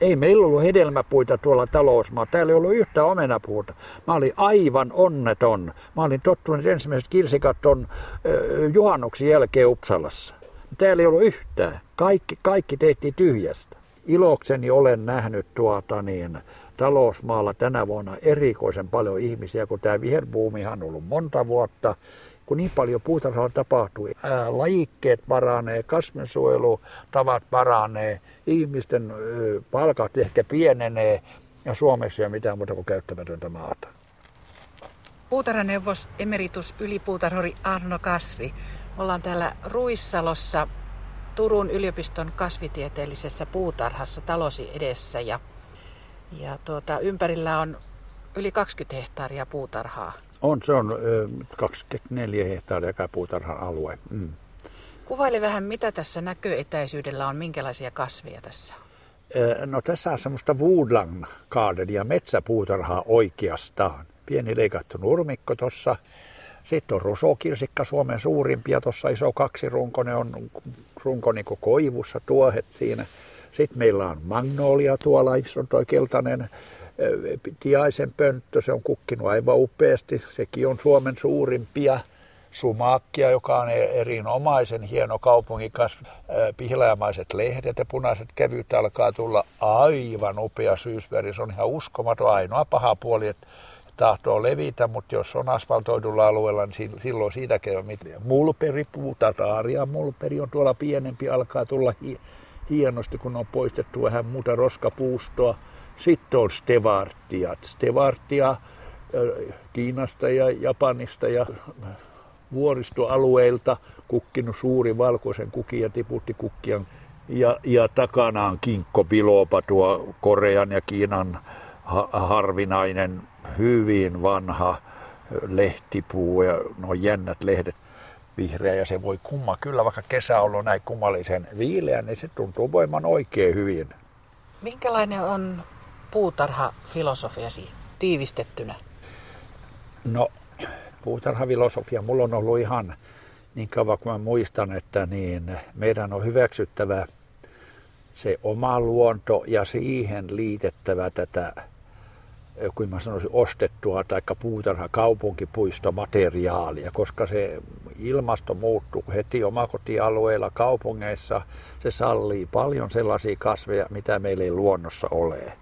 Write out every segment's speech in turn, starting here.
Ei meillä ollut hedelmäpuita tuolla talousmaa. Täällä ei ollut yhtä omenapuuta. Mä olin aivan onneton. Mä olin tottunut että ensimmäiset kirsikat on äh, juhannuksen jälkeen Uppsalassa. Täällä ei ollut yhtään. Kaikki, kaikki tehtiin tyhjästä. Ilokseni olen nähnyt tuota niin, talousmaalla tänä vuonna erikoisen paljon ihmisiä, kun tämä viherbuumihan on ollut monta vuotta kun niin paljon puutarhalla tapahtuu. Ää, lajikkeet paranee, kasvinsuojelutavat paranee, ihmisten ö, palkat ehkä pienenee ja Suomessa ei ole mitään muuta kuin käyttämätöntä maata. Puutarhaneuvos emeritus ylipuutarhuri Arno Kasvi. Ollaan täällä Ruissalossa Turun yliopiston kasvitieteellisessä puutarhassa talosi edessä ja, ja tuota, ympärillä on yli 20 hehtaaria puutarhaa. On, se on ö, 24 hehtaaria puutarhan alue. Mm. Kuvaile vähän, mitä tässä näköetäisyydellä on, minkälaisia kasveja tässä on? No tässä on semmoista woodland gardenia, metsäpuutarhaa oikeastaan. Pieni leikattu nurmikko tuossa. Sitten on rusokirsikka, Suomen suurimpia. Tuossa iso ne on runko niin koivussa, tuohet siinä. Sitten meillä on magnolia tuolla, iso toi keltainen tiaisen pönttö, se on kukkinut aivan upeasti. Sekin on Suomen suurimpia. Sumakkia, joka on erinomaisen hieno kaupunkikas. Pihlajamaiset lehdet ja punaiset kevyt alkaa tulla aivan upea syysväri. Se on ihan uskomaton. Ainoa paha puoli, että tahtoo levitä, mutta jos on asfaltoidulla alueella, niin silloin siitä käy mitään. Mulperi, puutataaria, mulperi on tuolla pienempi, alkaa tulla hienosti, kun on poistettu vähän muuta roskapuustoa. Sitten on stevartiat. Stevartia Kiinasta ja Japanista ja vuoristoalueilta kukkinut suuri valkoisen kukin ja tiputti kukkian. Ja, ja takana on kinkko bilopa, tuo Korean ja Kiinan ha- harvinainen, hyvin vanha lehtipuu ja no jännät lehdet vihreä ja se voi kumma kyllä, vaikka kesä on näin kummallisen viileä, niin se tuntuu voiman oikein hyvin. Minkälainen on puutarhafilosofiasi tiivistettynä? No, puutarhafilosofia mulla on ollut ihan niin kauan kuin mä muistan, että niin meidän on hyväksyttävä se oma luonto ja siihen liitettävä tätä, kuin mä sanoisin, ostettua tai puutarha kaupunkipuistomateriaalia, koska se ilmasto muuttuu heti omakotialueilla, kaupungeissa. Se sallii paljon sellaisia kasveja, mitä meillä ei luonnossa ole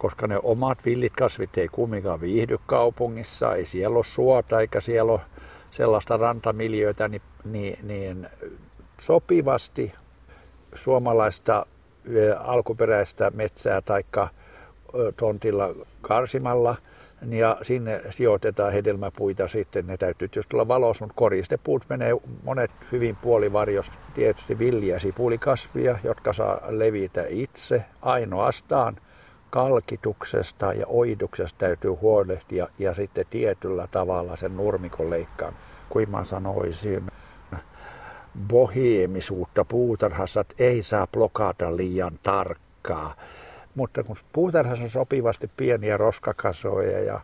koska ne omat villit kasvit ei kumminkaan viihdy kaupungissa, ei siellä ole suota eikä siellä ole sellaista rantamiljöitä, niin, niin, niin sopivasti suomalaista alkuperäistä metsää tai tontilla karsimalla ja sinne sijoitetaan hedelmäpuita sitten. Ne täytyy just olla valossa, mutta koristepuut menee monet hyvin puolivarjosta. Tietysti villiä sipulikasvia, jotka saa levitä itse ainoastaan – kalkituksesta ja oiduksesta täytyy huolehtia ja sitten tietyllä tavalla sen nurmikon leikkaan. Kuin mä sanoisin, boheemisuutta puutarhassa, ei saa blokata liian tarkkaa. Mutta kun puutarhassa on sopivasti pieniä roskakasoja ja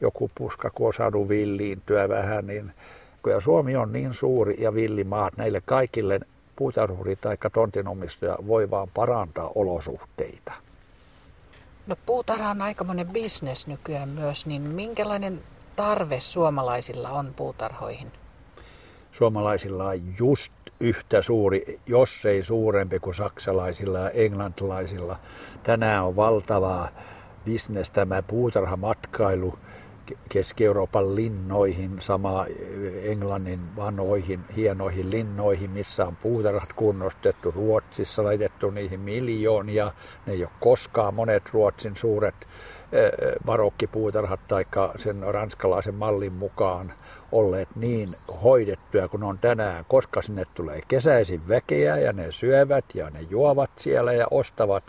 joku puska, kun on saanut villiintyä vähän, niin kun Suomi on niin suuri ja villimaat, näille kaikille puutarhuri tai tontinomistaja voi vaan parantaa olosuhteita. No puutarha on aikamoinen bisnes nykyään myös, niin minkälainen tarve suomalaisilla on puutarhoihin? Suomalaisilla on just yhtä suuri, jos ei suurempi kuin saksalaisilla ja englantilaisilla. Tänään on valtavaa bisnes tämä puutarhamatkailu Keski-Euroopan linnoihin, sama Englannin vanhoihin hienoihin linnoihin, missä on puutarhat kunnostettu. Ruotsissa laitettu niihin miljoonia. Ne ei ole koskaan monet Ruotsin suuret barokkipuutarhat tai sen ranskalaisen mallin mukaan olleet niin hoidettuja kuin on tänään, koska sinne tulee kesäisin väkeä ja ne syövät ja ne juovat siellä ja ostavat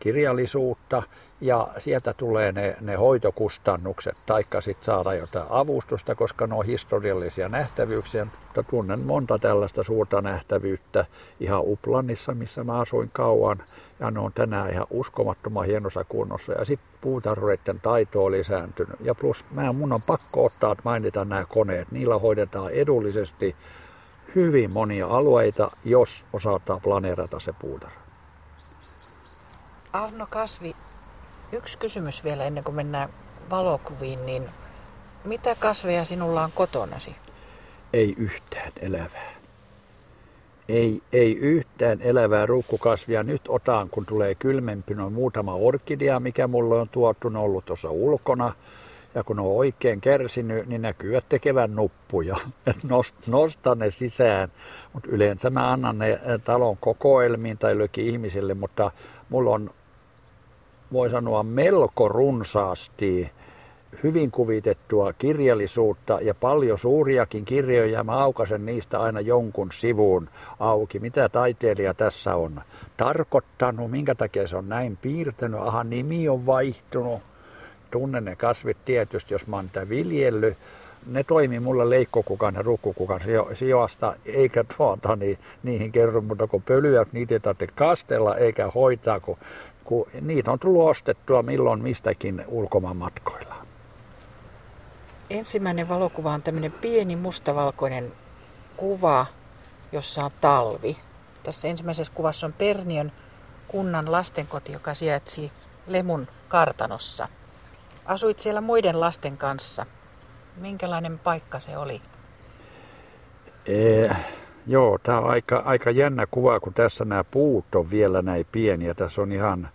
kirjallisuutta ja sieltä tulee ne, ne hoitokustannukset, taikka sitten saada jotain avustusta, koska ne on historiallisia nähtävyyksiä. Mutta tunnen monta tällaista suurta nähtävyyttä ihan Uplannissa, missä mä asuin kauan, ja ne on tänään ihan uskomattoman hienossa kunnossa. Ja sitten puutarhureiden taito on lisääntynyt. Ja plus mä, mun on pakko ottaa, että mainitaan nämä koneet. Niillä hoidetaan edullisesti hyvin monia alueita, jos osataan planeerata se puutarha. Arno Kasvi, yksi kysymys vielä ennen kuin mennään valokuviin, niin mitä kasveja sinulla on kotonasi? Ei yhtään elävää. Ei, ei yhtään elävää ruukkukasvia. Nyt otan, kun tulee kylmempi, on muutama orkidea, mikä mulle on tuotu, on ollut tuossa ulkona. Ja kun on oikein kärsinyt, niin näkyvät tekevän nuppuja. Nostan ne sisään, mutta yleensä mä annan ne talon kokoelmiin tai löki ihmisille, mutta mulla on, voi sanoa, melko runsaasti hyvin kuvitettua kirjallisuutta ja paljon suuriakin kirjoja. Mä aukasen niistä aina jonkun sivun auki. Mitä taiteilija tässä on tarkoittanut, minkä takia se on näin piirtänyt. Aha, nimi on vaihtunut. Tunnen ne kasvit tietysti, jos mä oon tätä viljellyt. Ne toimii mulla leikkokukan ja rukkukukan sijoasta, eikä tuota, niin, niihin kerro mutta kun pölyä, niitä ei tarvitse kastella eikä hoitaa, kun, kun niitä on tullut ostettua milloin mistäkin ulkomaan matkoilla. Ensimmäinen valokuva on tämmöinen pieni mustavalkoinen kuva, jossa on talvi. Tässä ensimmäisessä kuvassa on Perniön kunnan lastenkoti, joka sijaitsi Lemun kartanossa. Asuit siellä muiden lasten kanssa. Minkälainen paikka se oli? Ee, joo, tämä on aika, aika jännä kuva, kun tässä nämä puut on vielä näin pieniä. Tässä on ihan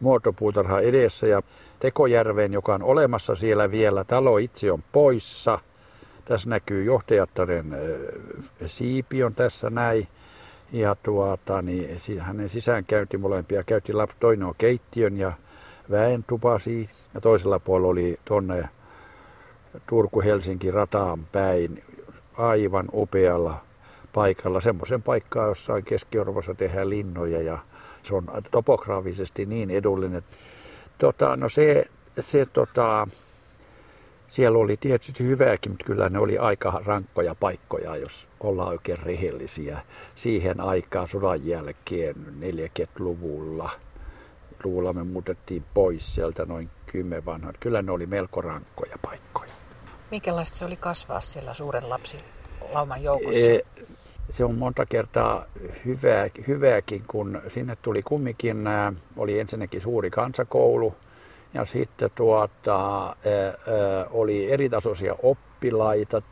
muotopuutarha edessä ja Tekojärveen, joka on olemassa siellä vielä. Talo itse on poissa. Tässä näkyy johtajattaren siipi on tässä näin. Ja tuota, niin, hänen sisäänkäynti molempia käytti lapsi. Toinen on keittiön ja väen tupasi. Ja toisella puolella oli tuonne Turku-Helsinki rataan päin aivan upealla paikalla. Semmoisen paikkaa, jossa Keski-Euroopassa tehdään linnoja ja se on topograafisesti niin edullinen. Tota, no se, se tota, siellä oli tietysti hyvääkin, mutta kyllä ne oli aika rankkoja paikkoja, jos ollaan oikein rehellisiä. Siihen aikaan sodan jälkeen 40-luvulla luvulla me muutettiin pois sieltä noin kymmenen vanhan. Kyllä ne oli melko rankkoja paikkoja. Minkälaista se oli kasvaa siellä suuren lapsi lauman joukossa? E, se on monta kertaa hyvää, hyvääkin, kun sinne tuli kumminkin, oli ensinnäkin suuri kansakoulu ja sitten tuota, oli eritasoisia oppilaita,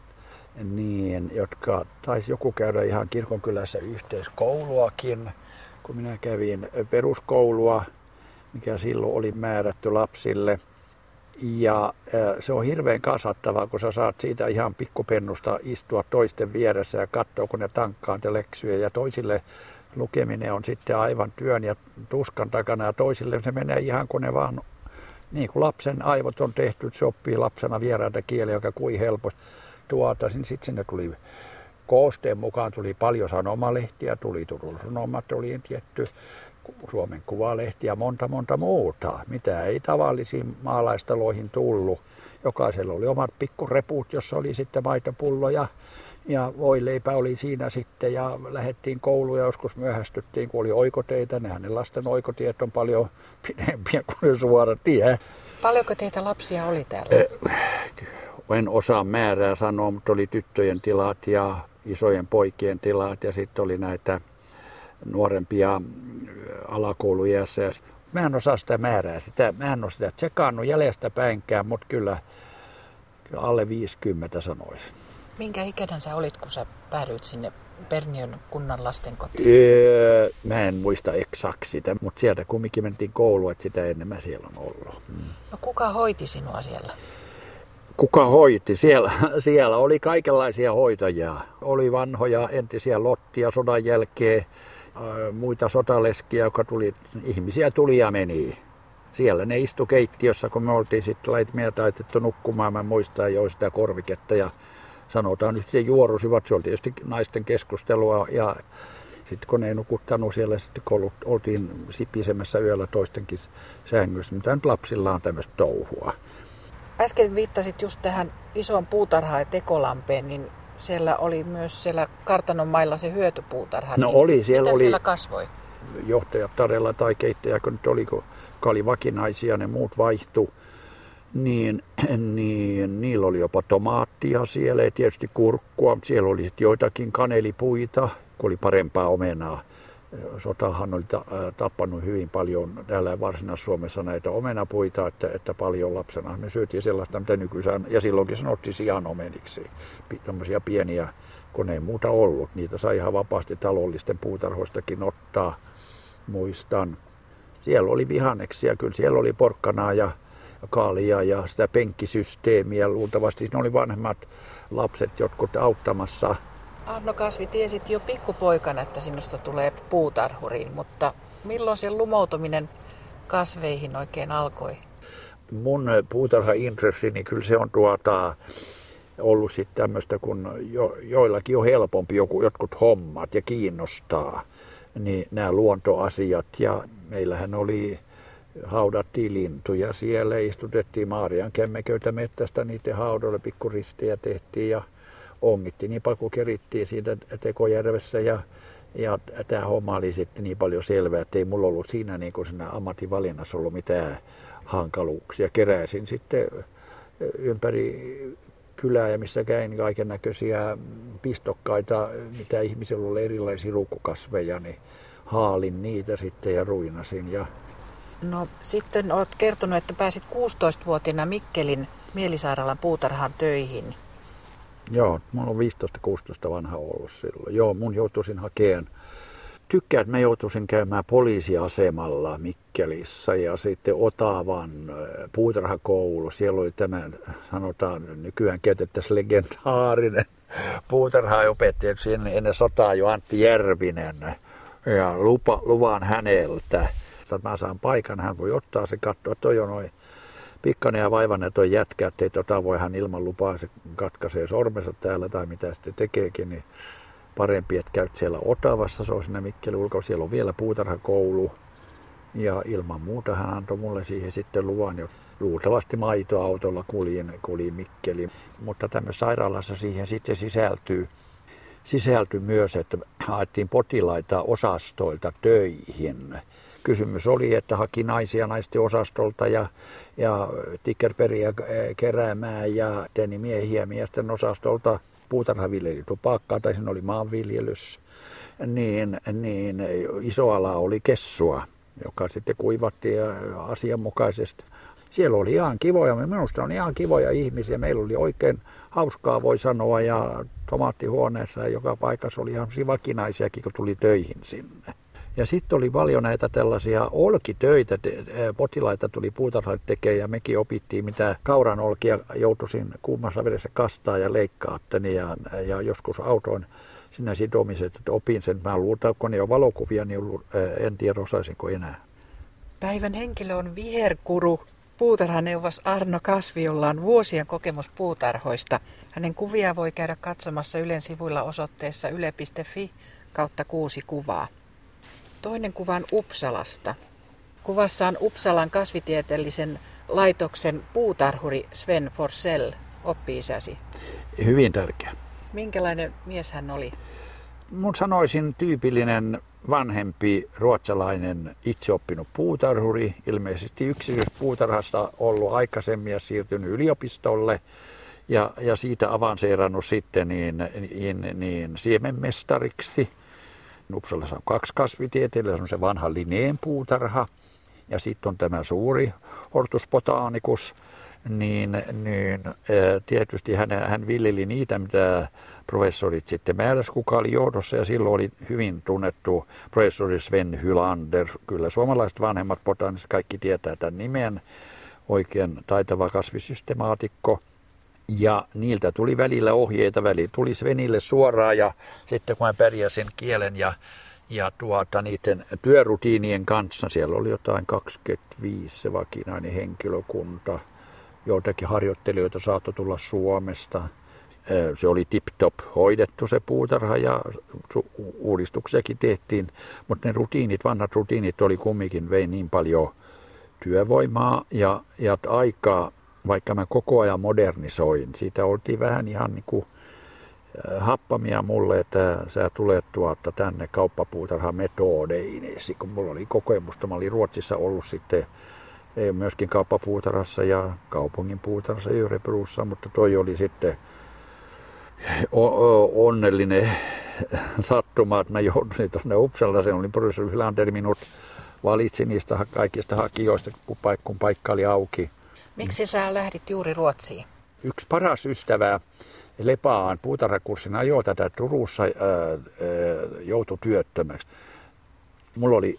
niin, jotka taisi joku käydä ihan kirkonkylässä yhteiskouluakin, kun minä kävin peruskoulua, mikä silloin oli määrätty lapsille – ja se on hirveän kasattavaa, kun sä saat siitä ihan pikkupennusta istua toisten vieressä ja katsoa, kun ne tankkaa te leksyjä. Ja toisille lukeminen on sitten aivan työn ja tuskan takana ja toisille se menee ihan kun ne vaan, niin kuin lapsen aivot on tehty, se oppii lapsena vieraita kieliä, joka kui helposti tuota. Niin sitten sinne tuli koosteen mukaan tuli paljon sanomalehtiä, tuli Turun Sanomat, oli tietty Suomen Kuvalehti ja monta monta muuta, mitä ei tavallisiin maalaistaloihin tullut. Jokaisella oli omat pikkureput, jossa oli sitten maitopulloja ja voileipä oli siinä sitten ja lähdettiin kouluun ja joskus myöhästyttiin, kun oli oikoteita. Nehän ne lasten oikotiet on paljon pidempiä kuin suora tie. Paljonko teitä lapsia oli täällä? En osaa määrää sanoa, mutta oli tyttöjen tilat ja isojen poikien tilat ja sitten oli näitä nuorempia alakouluiässä. Ja mä en osaa sitä määrää, sitä, mä en ole sitä tsekannut jäljestä päinkään, mutta kyllä, kyllä alle 50 sanoisin. Minkä ikäinen sä olit, kun sä päädyit sinne Perniön kunnan lastenkotiin? Öö, mä en muista eksakt sitä, mutta sieltä kumminkin mentiin kouluun, että sitä ennen mä siellä on ollut. Mm. No kuka hoiti sinua siellä? Kuka hoiti? Siellä, siellä oli kaikenlaisia hoitajia. Oli vanhoja entisiä lottia sodan jälkeen muita sotaleskiä, jotka tuli, ihmisiä tuli ja meni. Siellä ne istu keittiössä, kun me oltiin sitten laitmia taitettu nukkumaan, mä muistan jo sitä korviketta ja sanotaan nyt sitten juorusivat, se oli tietysti naisten keskustelua ja sitten kun ei nukuttanut siellä, sitten kun oltiin sipisemässä yöllä toistenkin sängyssä, mitä nyt lapsilla on tämmöistä touhua. Äsken viittasit just tähän isoon puutarhaan ja tekolampeen, niin siellä oli myös siellä kartanon mailla se hyötypuutarha. No niin oli, siellä mitä oli. siellä kasvoi? Johtajat tarella tai keittäjä, kun nyt oli, kun oli vakinaisia, ne muut vaihtu. Niin, niin niillä oli jopa tomaattia siellä ja tietysti kurkkua. Siellä oli sitten joitakin kanelipuita, kun oli parempaa omenaa. Sotahan oli tappanut hyvin paljon täällä Varsinais-Suomessa näitä omenapuita, että, että paljon lapsena me syötiin sellaista, mitä nykyään, ja silloinkin sanottiin sian omeniksi, tämmöisiä pieniä, kun ei muuta ollut. Niitä sai ihan vapaasti talollisten puutarhoistakin ottaa, muistan. Siellä oli vihanneksia, kyllä siellä oli porkkanaa ja kaalia ja sitä penkkisysteemiä. Luultavasti ne oli vanhemmat lapset jotkut auttamassa Arno Kasvi, tiesit jo pikkupoikana, että sinusta tulee puutarhuriin, mutta milloin se lumoutuminen kasveihin oikein alkoi? Mun puutarha-intressi, niin kyllä se on tuota, ollut sitten tämmöistä, kun jo, joillakin on helpompi joku, jotkut hommat ja kiinnostaa, niin nämä luontoasiat. Ja meillähän oli, haudattiin lintuja siellä, istutettiin Maarian kemmeköitä mettästä, niiden haudoille pikkuristejä tehtiin ja ongitti niin paljon kuin kerittiin siitä Tekojärvessä ja, ja tämä homma oli sitten niin paljon selvää, että ei mulla ollut siinä niin kuin siinä ammatinvalinnassa ollut mitään hankaluuksia. Keräsin sitten ympäri kylää ja missä käin kaiken näköisiä pistokkaita, mitä ihmisillä oli erilaisia ruukukasveja, niin haalin niitä sitten ja ruinasin. Ja... No sitten olet kertonut, että pääsit 16-vuotiaana Mikkelin mielisairaalan puutarhaan töihin. Joo, mulla on 15-16 vanha ollut silloin. Joo, mun joutuisin hakemaan. Tykkään, että mä joutuisin käymään poliisiasemalla Mikkelissä ja sitten Otavan puutarhakoulu. Siellä oli tämä, sanotaan nykyään käytettäisiin legendaarinen puutarhaopettaja, siinä ennen sotaa jo Antti Järvinen. Ja lupa, luvan häneltä, että mä saan paikan, hän voi ottaa se katsoa, toi on noin pikkainen ja vaivainen toi jätkä, ettei tota voi hän ilman lupaa, se katkaisee sormensa täällä tai mitä sitten tekeekin, niin parempi, että käyt siellä Otavassa, se on siinä Mikkeli ulko, siellä on vielä puutarhakoulu. Ja ilman muuta hän antoi mulle siihen sitten luvan, jo luultavasti maitoautolla kuljin, kuljin Mikkeli. Mutta tämmöisessä sairaalassa siihen sitten sisältyy, sisältyi myös, että haettiin potilaita osastoilta töihin kysymys oli, että haki naisia naisten osastolta ja, ja tikkerperiä keräämään ja teni miehiä miesten osastolta puutarhaviljelytupakkaa tai siinä oli maanviljelys, niin, niin iso ala oli kessua, joka sitten kuivattiin asianmukaisesti. Siellä oli ihan kivoja, minusta on ihan kivoja ihmisiä. Meillä oli oikein hauskaa, voi sanoa, ja tomaattihuoneessa joka paikassa oli ihan vakinaisiakin, kun tuli töihin sinne. Ja sitten oli paljon näitä tällaisia olkitöitä, potilaita tuli puutarhalle tekemään ja mekin opittiin, mitä kauran olkia joutuisin kuumassa vedessä kastaa ja leikkaa ja, ja joskus autoin sinne sidomiset, että opin sen. Mä luulta, kun ne on valokuvia, niin en tiedä osaisinko enää. Päivän henkilö on viherkuru, puutarhaneuvos Arno Kasvi, jolla on vuosien kokemus puutarhoista. Hänen kuvia voi käydä katsomassa Ylen sivuilla osoitteessa yle.fi kautta kuusi kuvaa. Toinen kuva on Uppsalasta. Kuvassa on Uppsalan kasvitieteellisen laitoksen puutarhuri Sven Forsell, oppi-isäsi. Hyvin tärkeä. Minkälainen mies hän oli? Mun sanoisin tyypillinen vanhempi ruotsalainen itseoppinut puutarhuri, ilmeisesti yksityispuutarhasta ollut aikaisemmin ja siirtynyt yliopistolle ja, ja siitä avanseerannut sitten niin, niin, niin siemenmestariksi – Uppsalassa on kaksi kasvitieteilijää, se on se vanha Linneen puutarha ja sitten on tämä suuri hortusbotaanikus, niin, niin tietysti hän, hän viljeli niitä, mitä professorit sitten määräsi, kuka oli johdossa, ja silloin oli hyvin tunnettu professori Sven Hylander. Kyllä suomalaiset vanhemmat botaaniset kaikki tietää tämän nimen, oikein taitava kasvisystemaatikko. Ja niiltä tuli välillä ohjeita, väli tuli Svenille suoraan ja sitten kun mä pärjäsin kielen ja, ja tuota, niiden työrutiinien kanssa, siellä oli jotain 25 se vakinainen henkilökunta, joitakin harjoittelijoita saattoi tulla Suomesta. Se oli tip-top hoidettu se puutarha ja uudistuksiakin tehtiin, mutta ne rutiinit, vanhat rutiinit oli kumminkin vei niin paljon työvoimaa ja, ja aikaa vaikka mä koko ajan modernisoin. Siitä oltiin vähän ihan niin kuin äh, happamia mulle, että sä tulet tuota tänne kauppapuutarhan metodeineesi, kun mulla oli kokemusta. Mä olin Ruotsissa ollut sitten myöskin kauppapuutarhassa ja kaupungin puutarhassa Örebrossa, mutta toi oli sitten onnellinen sattuma, että mä jouduin tuonne Uppsala, se oli professori Hylander minut valitsi niistä kaikista hakijoista, kun paikka oli auki. Miksi sä lähdit juuri Ruotsiin? Yksi paras ystävä Lepaan puutarhakurssin ajo tätä Turussa ää, ää, joutui työttömäksi. Mulla oli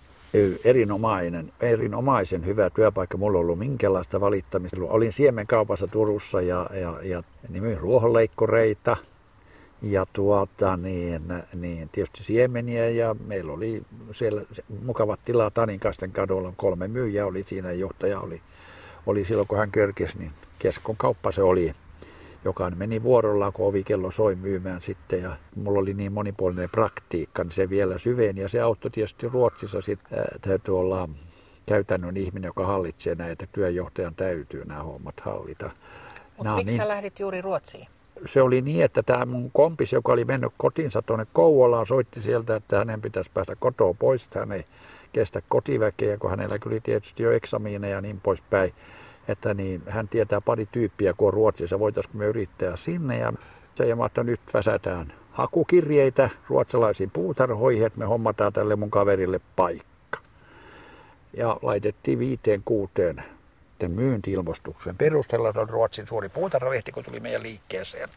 erinomainen, erinomaisen hyvä työpaikka. Mulla ei ollut minkäänlaista valittamista. Olin siemenkaupassa Turussa ja, ja, ja niin ruohonleikkoreita ja tuota, niin, niin, tietysti siemeniä ja meillä oli siellä mukavat tilaa Taninkaisten kadulla. Kolme myyjää oli siinä ja johtaja oli, oli silloin kun hän körkesi, niin keskon kauppa se oli joka meni vuorollaan, kun ovikello soi myymään sitten. Ja mulla oli niin monipuolinen praktiikka, niin se vielä syveni. Ja se auttoi tietysti Ruotsissa sitten. Täytyy olla käytännön ihminen, joka hallitsee näitä. Työjohtajan täytyy nämä hommat hallita. Mutta miksi niin... sä lähdit juuri Ruotsiin? Se oli niin, että tämä mun kompis, joka oli mennyt kotiinsa tuonne Kouvolaan, soitti sieltä, että hänen pitäisi päästä kotoa pois, hän ei kestä kotiväkeä, kun hänellä kyllä tietysti jo eksamiineja ja niin poispäin että niin, hän tietää pari tyyppiä, kun on Ruotsissa, voitaisiinko me yrittää sinne. Ja se ja että nyt väsätään hakukirjeitä ruotsalaisiin puutarhoihin, että me hommataan tälle mun kaverille paikka. Ja laitettiin viiteen kuuteen myynti-ilmostuksen perusteella. Se on Ruotsin suuri puutarhalehti, kun tuli meidän liikkeeseen.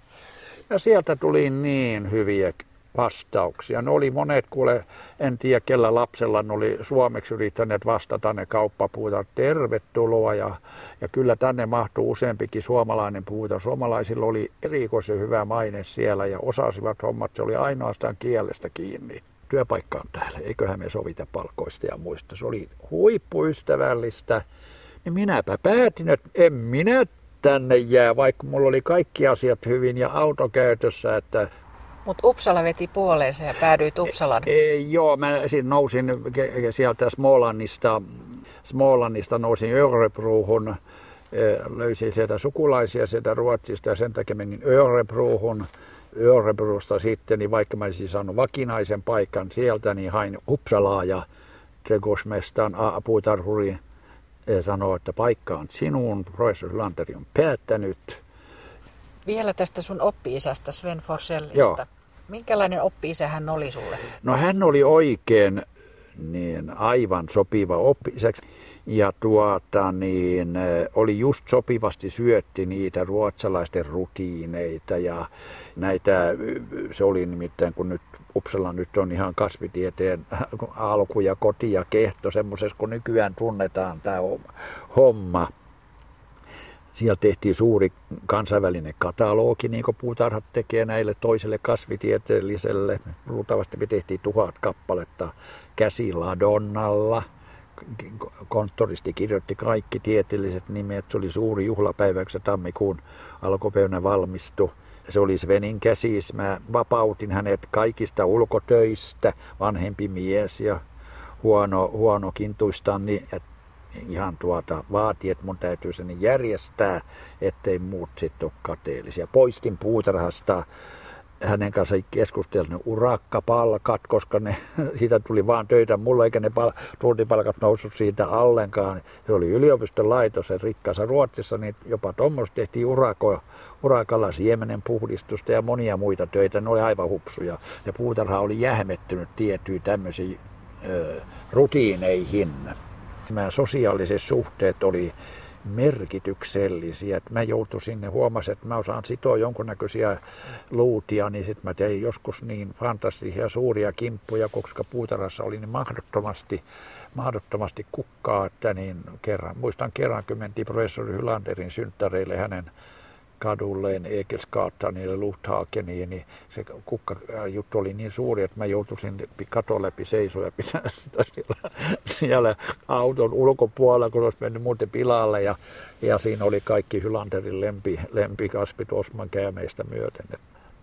Ja sieltä tuli niin hyviä vastauksia. Ne oli monet, kuule, en tiedä kellä lapsella ne oli suomeksi yrittäneet vastata ne kauppapuuta. Tervetuloa ja, ja kyllä tänne mahtuu useampikin suomalainen puuta. Suomalaisilla oli erikoisen hyvä maine siellä ja osasivat hommat. Se oli ainoastaan kielestä kiinni. Työpaikka on täällä, eiköhän me sovita palkoista ja muista. Se oli huippuystävällistä. Niin minäpä päätin, että en minä tänne jää, vaikka mulla oli kaikki asiat hyvin ja auto käytössä, että mutta Uppsala veti puoleensa ja päädyit Uppsalan. E, e, joo, mä nousin sieltä Smolannista, Smolannista nousin Örebruuhun, e, löysin sieltä sukulaisia sieltä Ruotsista ja sen takia menin Örebruuhun. Örebruusta sitten, niin vaikka mä olisin saanut vakinaisen paikan sieltä, niin hain Uppsalaa ja trädgårdsmästaren puutarhuri e, sanoi, että paikka on sinun, professori Lanteri on päättänyt. Vielä tästä sun oppi-isästä Sven Forsellista. Joo. Minkälainen oppi hän oli sulle? No hän oli oikein niin aivan sopiva oppi ja tuota, niin, oli just sopivasti syötti niitä ruotsalaisten rutiineita ja näitä, se oli nimittäin kun nyt Uppsala nyt on ihan kasvitieteen alku ja koti ja kehto semmoisessa kun nykyään tunnetaan tämä homma. Siellä tehtiin suuri kansainvälinen katalogi, niin kuin puutarhat tekee näille toiselle kasvitieteelliselle. Luultavasti me tehtiin tuhat kappaletta käsiladonnalla. Konttoristi kirjoitti kaikki tieteelliset nimet. Se oli suuri juhlapäivä, kun se tammikuun alkupäivänä valmistui. Se oli Svenin käsis. Mä vapautin hänet kaikista ulkotöistä, vanhempi mies ja huono, huono kintuistaan, niin ihan tuota vaati, että mun täytyy sen järjestää, ettei muut sitten ole kateellisia. Poistin puutarhasta hänen kanssa keskustelin ne urakkapalkat, koska ne, siitä tuli vaan töitä mulla, eikä ne pal- tuntipalkat noussut siitä allenkaan. Se oli yliopiston laitos, se rikkaassa Ruotsissa, niin jopa tuommoista tehtiin urako, urakalla siemenen puhdistusta ja monia muita töitä. Ne oli aivan hupsuja. Ja puutarha oli jähmettynyt tiettyihin tämmöisiin rutiineihin nämä sosiaaliset suhteet oli merkityksellisiä. Mä joutuin sinne, huomasin, että mä osaan sitoa jonkunnäköisiä luutia, niin sitten mä tein joskus niin fantastisia suuria kimppuja, koska puutarhassa oli niin mahdottomasti, mahdottomasti kukkaa, että niin kerran, muistan kerran, kun mentiin professori Hylanderin synttäreille hänen kadulleen Ekelsgatan niille Lufthakeniin, niin se kukkajuttu oli niin suuri, että mä joutuisin katon läpi seisoa ja pitää sitä siellä, siellä auton ulkopuolella, kun olisi mennyt muuten pilalle. Ja, ja siinä oli kaikki Hylanderin lempi, lempikasvit Osman käymeistä myöten.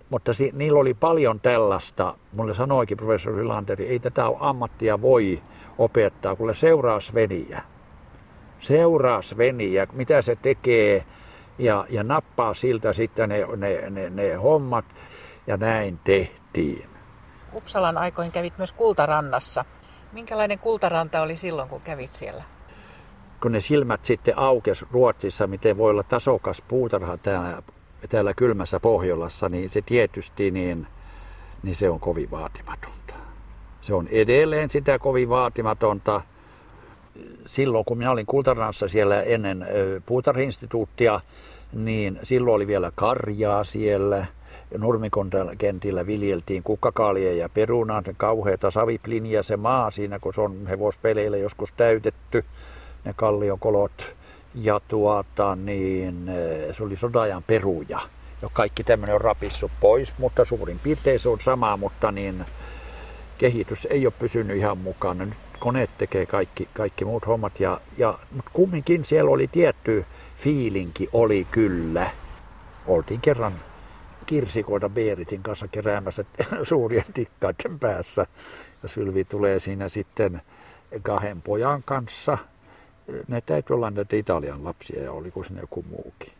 Mutta si, niillä oli paljon tällaista. Mulle sanoikin professori Hylanderi, ei tätä ammattia voi opettaa, kun seuraa Sveniä. Seuraa Sveniä, mitä se tekee, ja, ja nappaa siltä sitten ne, ne, ne, ne hommat ja näin tehtiin. Uppsalan aikoin kävit myös Kultarannassa. Minkälainen kultaranta oli silloin, kun kävit siellä? Kun ne silmät sitten aukes Ruotsissa, miten voi olla tasokas puutarha täällä, täällä kylmässä Pohjolassa, niin se tietysti niin niin se on kovin vaatimatonta. Se on edelleen sitä kovin vaatimatonta. Silloin kun minä olin Kultarannassa siellä ennen puutarhinstituuttia, niin silloin oli vielä karjaa siellä. Nurmikon kentillä viljeltiin kukkakaalia ja perunaa, se kauheata saviplinia se maa siinä, kun se on hevospeleillä joskus täytetty, ne kalliokolot. Ja tuota, niin, se oli sodajan peruja. Ja kaikki tämmöinen on rapissu pois, mutta suurin piirtein se on sama, mutta niin kehitys ei ole pysynyt ihan mukana. Nyt koneet tekee kaikki, kaikki muut hommat, ja, ja, mutta kumminkin siellä oli tietty fiilinki, oli kyllä. Oltiin kerran kirsikoita Beeritin kanssa keräämässä suurien tikkaiden päässä. Ja Sylvi tulee siinä sitten kahden pojan kanssa. Ne täytyy olla näitä Italian lapsia ja oliko sinne joku muukin.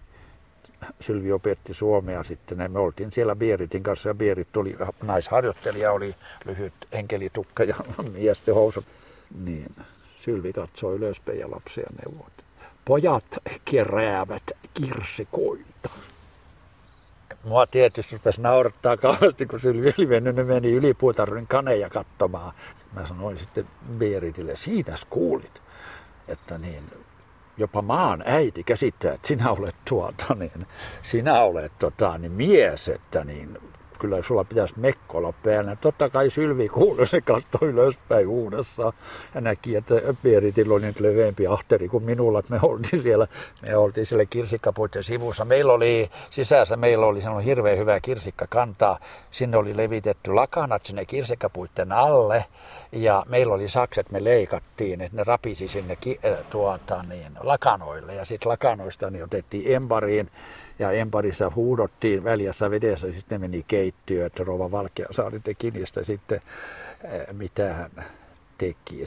Sylvi opetti suomea sitten. Me oltiin siellä Bieritin kanssa ja Bierit tuli, naisharjoittelija oli lyhyt henkelitukka ja miesten housut. Niin, Sylvi katsoi ylöspäin ja lapsia neuvot. Pojat keräävät kirsikoita. Mua tietysti rupesi naurattaa kauheasti, kun Sylvi oli mennyt, ne meni yli puutarvin kaneja katsomaan. Mä sanoin sitten Beeritille, siinä kuulit, että niin, jopa maan äiti käsittää, että sinä olet tuota, niin, sinä olet tota, niin mies, että niin, kyllä sulla pitäisi mekko olla päällä. Totta kai Sylvi kuului, se katsoi ylöspäin uudessa ja näki, että Pieritillä oli nyt leveämpi ahteri kuin minulla. Me oltiin siellä, me oltiin siellä kirsikkapuitten sivussa. Meillä oli sisässä, meillä oli sellainen hirveän hyvä kirsikkakanta. Sinne oli levitetty lakanat sinne kirsikkapuitten alle ja meillä oli sakset, me leikattiin, että ne rapisi sinne ki, tuota, niin, lakanoille ja sitten lakanoista niin otettiin embariin ja emparissa huudottiin väljässä vedessä, sitten meni keittiö, että Rova Valkeasaari teki niistä sitten, eh, mitä hän teki.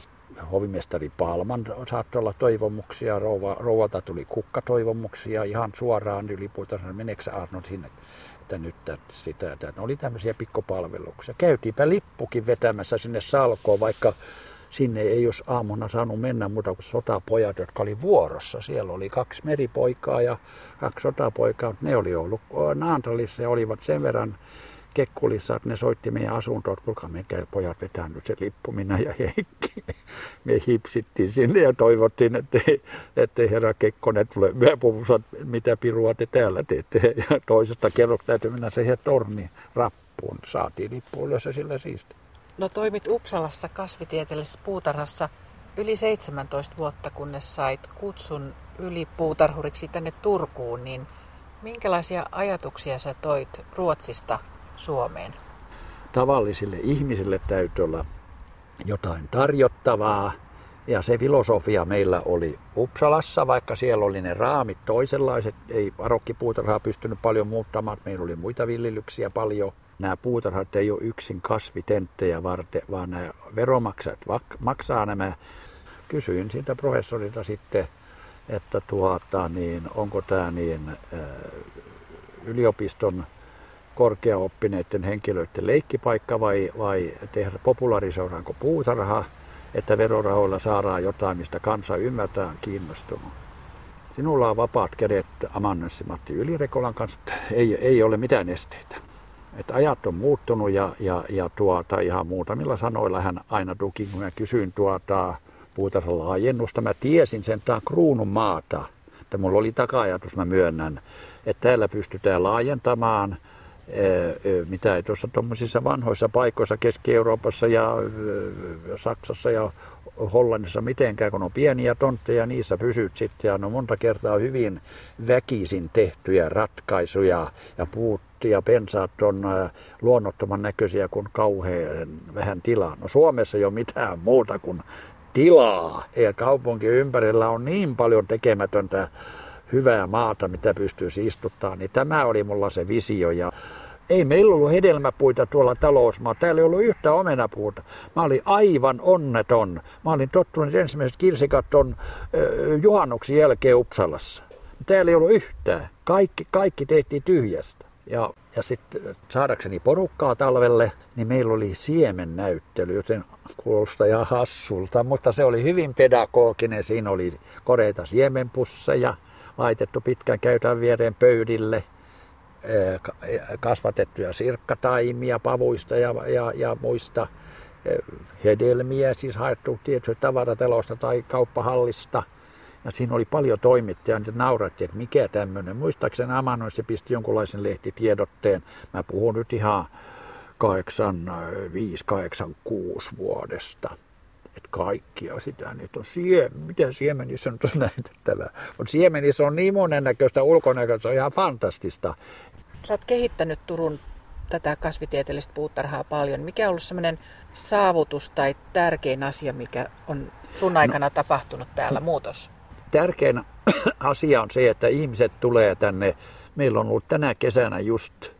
Hovimestari Palman saattoi olla toivomuksia, rouva, rouvalta tuli kukkatoivomuksia ihan suoraan yli puhutaan, meneekö Arno sinne, että nyt sitä, että oli tämmöisiä pikkupalveluksia. Käytiinpä lippukin vetämässä sinne salkoon, vaikka sinne ei jos aamuna saanut mennä muuta kuin sotapojat, jotka oli vuorossa. Siellä oli kaksi meripoikaa ja kaksi sotapoikaa, mutta ne oli ollut Naantalissa ja olivat sen verran Kekkulissa, että ne soitti meidän asuntoon, että kuinka menkää pojat vetää nyt se lippu, minä ja Heikki. Me hipsittiin sinne ja toivottiin, että ettei herra Kekkonen tule myöpuvussa, mitä pirua te täällä teette. Ja toisesta kerroksesta täytyy mennä siihen torniin rappuun. Saatiin lippu ylös ja sillä siisti. No toimit Uppsalassa kasvitieteellisessä puutarhassa yli 17 vuotta, kunnes sait kutsun yli puutarhuriksi tänne Turkuun, niin minkälaisia ajatuksia sä toit Ruotsista Suomeen? Tavallisille ihmisille täytyy olla jotain tarjottavaa. Ja se filosofia meillä oli Uppsalassa, vaikka siellä oli ne raamit toisenlaiset. Ei parokkipuutarhaa pystynyt paljon muuttamaan, meillä oli muita viljelyksiä paljon – nämä puutarhat ei ole yksin kasvitenttejä varten, vaan nämä veromaksajat maksaa nämä. Kysyin siitä professorilta sitten, että tuota, niin, onko tämä niin, yliopiston korkeaoppineiden henkilöiden leikkipaikka vai, vai tehdä popularisoidaanko puutarha, että verorahoilla saadaan jotain, mistä kansa ymmärtää kiinnostunut. Sinulla on vapaat kädet Amannussi Matti Ylirekolan kanssa. Ei, ei ole mitään esteitä. Että ajat on muuttunut ja, ja, ja tuota, ihan muutamilla sanoilla hän aina tuki, kun mä kysyin tuota, puutarhan laajennusta. Mä tiesin sen, tämä kruunun maata. Että mulla oli taka-ajatus, mä myönnän, että täällä pystytään laajentamaan – mitä ei tuossa tuommoisissa vanhoissa paikoissa Keski-Euroopassa ja Saksassa ja Hollannissa mitenkään, kun on pieniä tontteja, niissä pysyt sitten ja no monta kertaa hyvin väkisin tehtyjä ratkaisuja ja puut ja pensaat on luonnottoman näköisiä kuin kauhean vähän tilaa. No Suomessa ei ole mitään muuta kuin tilaa ja kaupunki ympärillä on niin paljon tekemätöntä hyvää maata, mitä pystyisi istuttaa, niin tämä oli mulla se visio. Ja ei meillä ollut hedelmäpuita tuolla talousmaa. Täällä ei ollut yhtä omenapuuta. Mä olin aivan onneton. Mä olin tottunut, ensimmäiset kirsikat on juhannuksen jälkeen Uppsalassa. Täällä ei ollut yhtään. Kaikki, kaikki tehtiin tyhjästä. Ja, ja sitten saadakseni porukkaa talvelle, niin meillä oli siemennäyttely, joten kuulostaa ihan hassulta, mutta se oli hyvin pedagoginen. Siinä oli koreita siemenpusseja, laitettu pitkän käytän viereen pöydille. kasvatettuja sirkkataimia pavuista ja, ja, ja muista hedelmiä, siis haettu tietysti tavaratalosta tai kauppahallista. Ja siinä oli paljon toimittajia, niin nauratti, että mikä tämmöinen. Muistaakseni Amanoissa pisti jonkunlaisen lehtitiedotteen. Mä puhun nyt ihan 85-86 vuodesta. Että kaikkia sitä nyt on siem, mitä siemenissä nyt on näytettävää. Mutta siemenissä on niin monennäköistä ulkonäköistä, se on ihan fantastista. Sä oot kehittänyt Turun tätä kasvitieteellistä puutarhaa paljon. Mikä on ollut semmoinen saavutus tai tärkein asia, mikä on sun aikana no, tapahtunut täällä muutos? Tärkein asia on se, että ihmiset tulee tänne. Meillä on ollut tänä kesänä just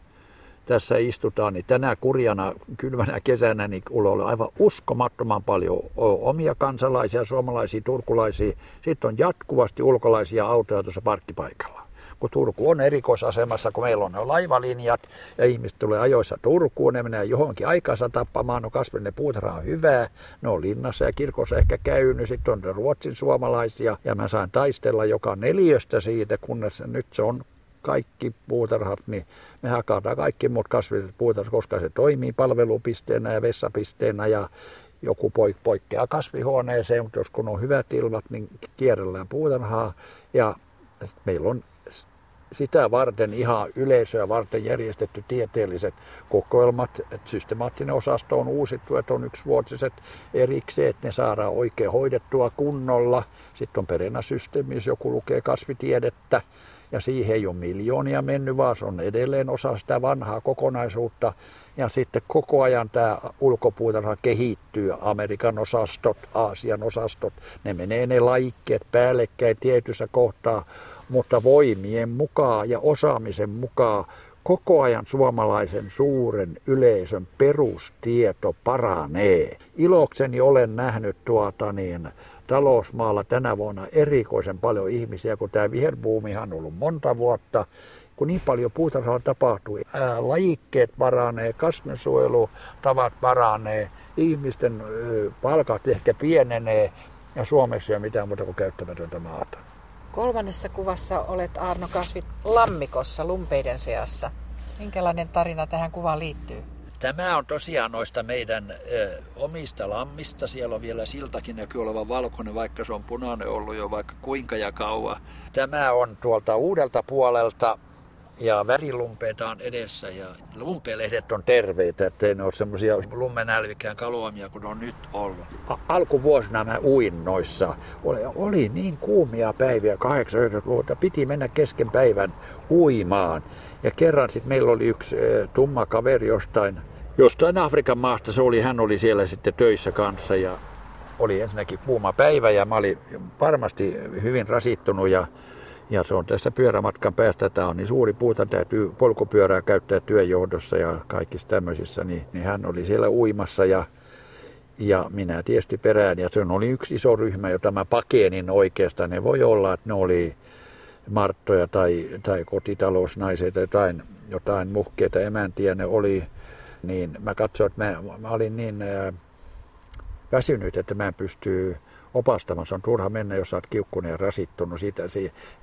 tässä istutaan, niin tänä kurjana kylmänä kesänä niin on aivan uskomattoman paljon omia kansalaisia, suomalaisia, turkulaisia. Sitten on jatkuvasti ulkolaisia autoja tuossa parkkipaikalla. Kun Turku on erikoisasemassa, kun meillä on ne laivalinjat ja ihmiset tulee ajoissa Turkuun, ne menee johonkin aikansa tappamaan, no kasvinen puutarha on hyvää, ne on linnassa ja kirkossa ehkä käynyt, sitten on ruotsin suomalaisia ja mä saan taistella joka neljästä siitä, kunnes nyt se on kaikki puutarhat, niin me hakataan kaikki muut kasvilliset puutarhat, koska se toimii palvelupisteenä ja vessapisteenä ja joku poikkeaa kasvihuoneeseen, mutta jos kun on hyvät ilmat, niin kierrellään puutarhaa ja meillä on sitä varten ihan yleisöä varten järjestetty tieteelliset kokoelmat. Systemaattinen osasto on uusittu, että on yksivuotiset erikseen, että ne saadaan oikein hoidettua kunnolla. Sitten on perennäsysteemi, jos joku lukee kasvitiedettä, ja siihen ei ole miljoonia mennyt, vaan se on edelleen osa sitä vanhaa kokonaisuutta. Ja sitten koko ajan tämä ulkopuutarha kehittyy, Amerikan osastot, Aasian osastot, ne menee ne laikkeet päällekkäin tietyssä kohtaa, mutta voimien mukaan ja osaamisen mukaan koko ajan suomalaisen suuren yleisön perustieto paranee. Ilokseni olen nähnyt tuota niin, talousmaalla tänä vuonna erikoisen paljon ihmisiä, kun tämä viherbuumihan on ollut monta vuotta, kun niin paljon puutarhaa tapahtuu. Ää, lajikkeet paranee, kasvinsuojelutavat paranee, ihmisten ö, palkat ehkä pienenee ja Suomessa ei ole mitään muuta kuin käyttämätöntä maata. Kolmannessa kuvassa olet Arno Kasvit lammikossa lumpeiden seassa. Minkälainen tarina tähän kuvaan liittyy? Tämä on tosiaan noista meidän ö, omista lammista. Siellä on vielä siltakin näkyy olevan valkoinen, vaikka se on punainen ollut jo vaikka kuinka ja kauan. Tämä on tuolta uudelta puolelta ja värilumpeita on edessä ja lumpelehdet on terveitä, ettei ne ole semmoisia lummenälvikään kaluamia kuin on nyt ollut. Alkuvuosina mä uin noissa. Oli, oli niin kuumia päiviä 80-luvulta, piti mennä kesken päivän uimaan. Ja kerran sitten meillä oli yksi tumma kaveri jostain, jostain Afrikan maasta, se oli, hän oli siellä sitten töissä kanssa ja oli ensinnäkin kuuma päivä ja mä olin varmasti hyvin rasittunut ja ja se on tästä pyörämatkan päästä, tämä on niin suuri puuta, täytyy polkupyörää käyttää työjohdossa ja kaikissa tämmöisissä, niin, niin hän oli siellä uimassa ja, ja minä tietysti perään. Ja se oli yksi iso ryhmä, jota mä pakenin oikeastaan. Ne voi olla, että ne oli marttoja tai, tai kotitalousnaisia tai jotain, jotain muhkeita emäntiä ne oli. Niin mä katsoin, että mä, mä olin niin äh, väsynyt, että mä en pysty opastamaan. Se on turha mennä, jos olet kiukkunen ja rasittunut. Siitä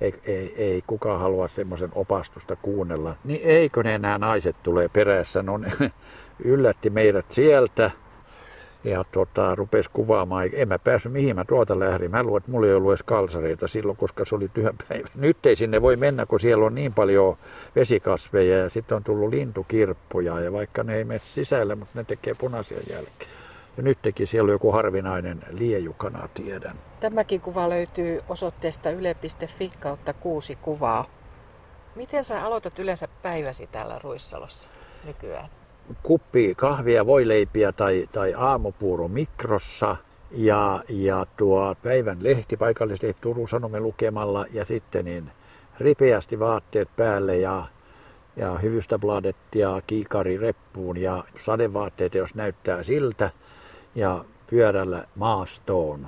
ei, ei, ei, kukaan halua semmoisen opastusta kuunnella. Niin eikö ne nämä naiset tulee perässä? No ne yllätti meidät sieltä ja tota, rupesi kuvaamaan. En mä päässyt mihin mä tuolta lähdin. Mä luulen, että mulla ei ollut edes kalsareita silloin, koska se oli työpäivä. Nyt ei sinne voi mennä, kun siellä on niin paljon vesikasveja ja sitten on tullut lintukirppuja. Ja vaikka ne ei mene sisällä, mutta ne tekee punaisia jälkeen. Ja nyt teki siellä joku harvinainen liejukana, tiedän. Tämäkin kuva löytyy osoitteesta yle.fi kautta kuusi kuvaa. Miten sä aloitat yleensä päiväsi täällä Ruissalossa nykyään? Kuppi kahvia, voileipiä tai, tai aamupuuro mikrossa ja, ja tuo päivän lehti, paikallisesti Turun Sanomen lukemalla ja sitten niin ripeästi vaatteet päälle ja, ja hyvystä bladettia kiikari reppuun ja sadevaatteet, jos näyttää siltä ja pyörällä maastoon.